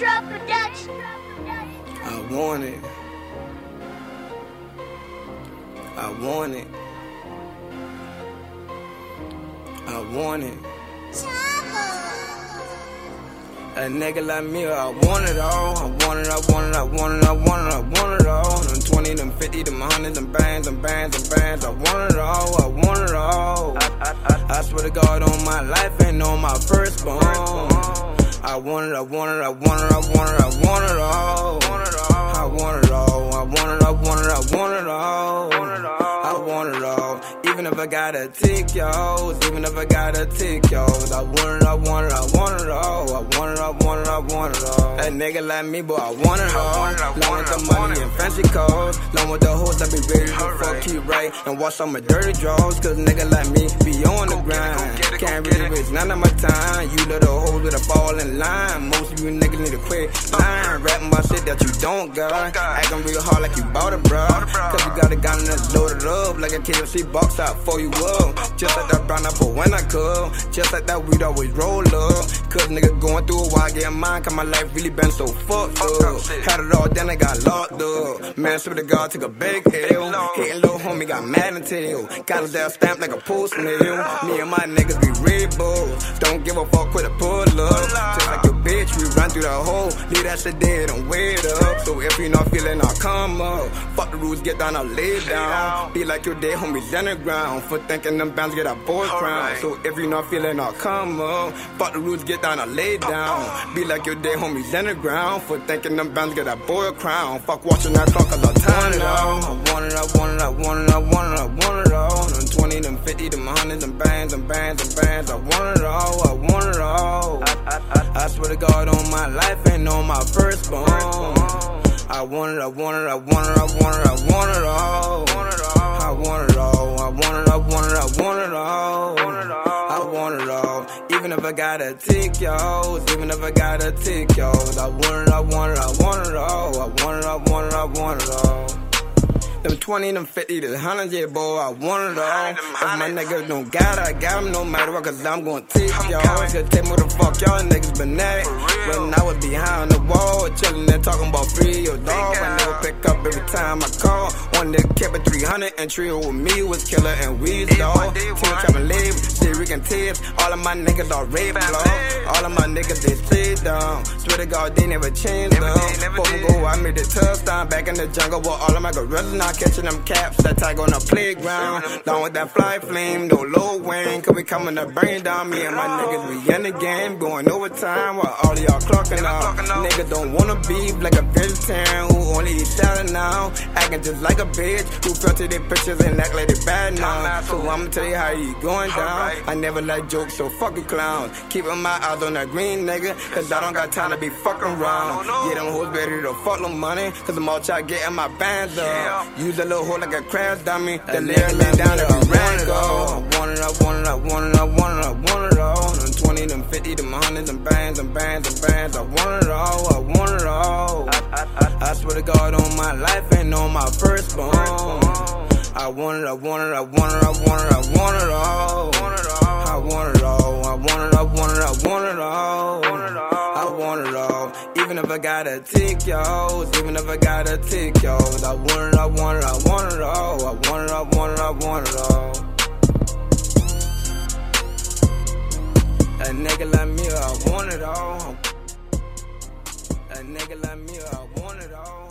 Drop production. I want it. I want it. I want it. A nigga like me, I want it all. I want it, I want it, I want it, I want it, I want it all. Them 20, them 50, them 100, them bands, them bands, them bands. I want it all, I want it all. I swear to God on my life and on my firstborn. I want it, I want it, I want it, I want it, I want it all. I want it all, I want it, I want it, I want it all. I want it all. Even if I gotta take y'all, even if I gotta take y'all, I want it, I want it, I want it all. I want it, I want it, I want it all. A nigga like me, boy, I want it all. Long with the money and fancy cars, long with the hoes, I be ready to fuck keep right and wash all my dirty drawers. Cause nigga like me be on the grind. Can't really waste none of my time. You little line. Most of you niggas need to quit lying, rapping about shit that you don't got. Acting real hard like you bought it, bro. Cause you got a gun that's loaded up like a KFC box out for you up. Just like that brown apple when I come. Just like that weed always roll up. Cause nigga going through a while getting mine. Cause my life really been so fucked up. Had it all, then I got locked up. Man, swear to God, took a big L. Hitting little homie, got mad and tail. Got his ass stamped like a post nail. Me and my niggas be red bulls. Don't give a fuck with a pull up. Just like bitch, we run through the hole. Leave that shit dead and wait up. So if you not feeling, I'll come up. Fuck the rules, get down, I'll lay down. Be like your dead homies underground. For thinking them bands get a boy crown. So if you not feeling, I'll come up. Fuck the rules, get down, I'll lay down. Be like your dead homies underground. For thinking them bands get a boy crown. Fuck watching that clock, cause I'll turn it on. I want it, I want it, I want it, I want it, I want it all. Them 20, them 50, them 100, them bands, them bands, them bands. I want it all, I want it all. I swear to God on my life and on my firstborn. I want it, I want it, I want it, I want it, I want it all. I want it all, I want it, I want it, I want it all. I want it all. Even if I gotta take y'all, even if I gotta take y'all, I want it, I want it, I want it all. I want it, I want it, I want it all. Them 20, them 50, the 100, yeah, boy, I want it all. If my niggas don't got it, I got them no matter what, cause I'm gonna take y'all. Just take me the fuck y'all niggas been at. When I was behind the wall, chillin' and talking about free your dog. I never pick up every time I call. One nigga kept it 300 and trio with me was killer and weed dog. Team trapping live, shit and Tibbs. All of my niggas are law. All of my niggas they stay down. Swear to God, they never changed up. Before we go, I made the touchdown back in the jungle with all of my gorillas. Now catching them caps that tag on the playground. Down with that fly flame, no low wing. Cause we coming to bring down me and my niggas. We in the game, going overtime while all y'all clocking out. Niggas don't wanna be like a vegetarian who only eat salad now. Acting just like a bitch who filter their pictures and act like they bad now. So I'ma tell you how you going down. I never like jokes, so fucking clowns. Keeping my eyes on that green nigga, cause I don't got time to be fucking around. Yeah, them hoes ready to fuck them money, cause I'm all trying getting my bands up. Use a little hoe like a crash dummy. The lyric lay down to be ran go. I want it, I want it, I want it, I want it, I want it all. Them 20, them 50, them 100, them bands, them bands, them bands. I want it all, I want it all. I swear to God on my life and on my firstborn. I want it, I want it, I want it, I want it, I want it all. I want it all, I want it, I want it, I want it all. I want it all. Even if I gotta take y'all, even if I gotta take y'all, I want it, I want it, I want it all. I want it, I want it, I want it all. A nigga like me, I want it all. A nigga like me, I want it all.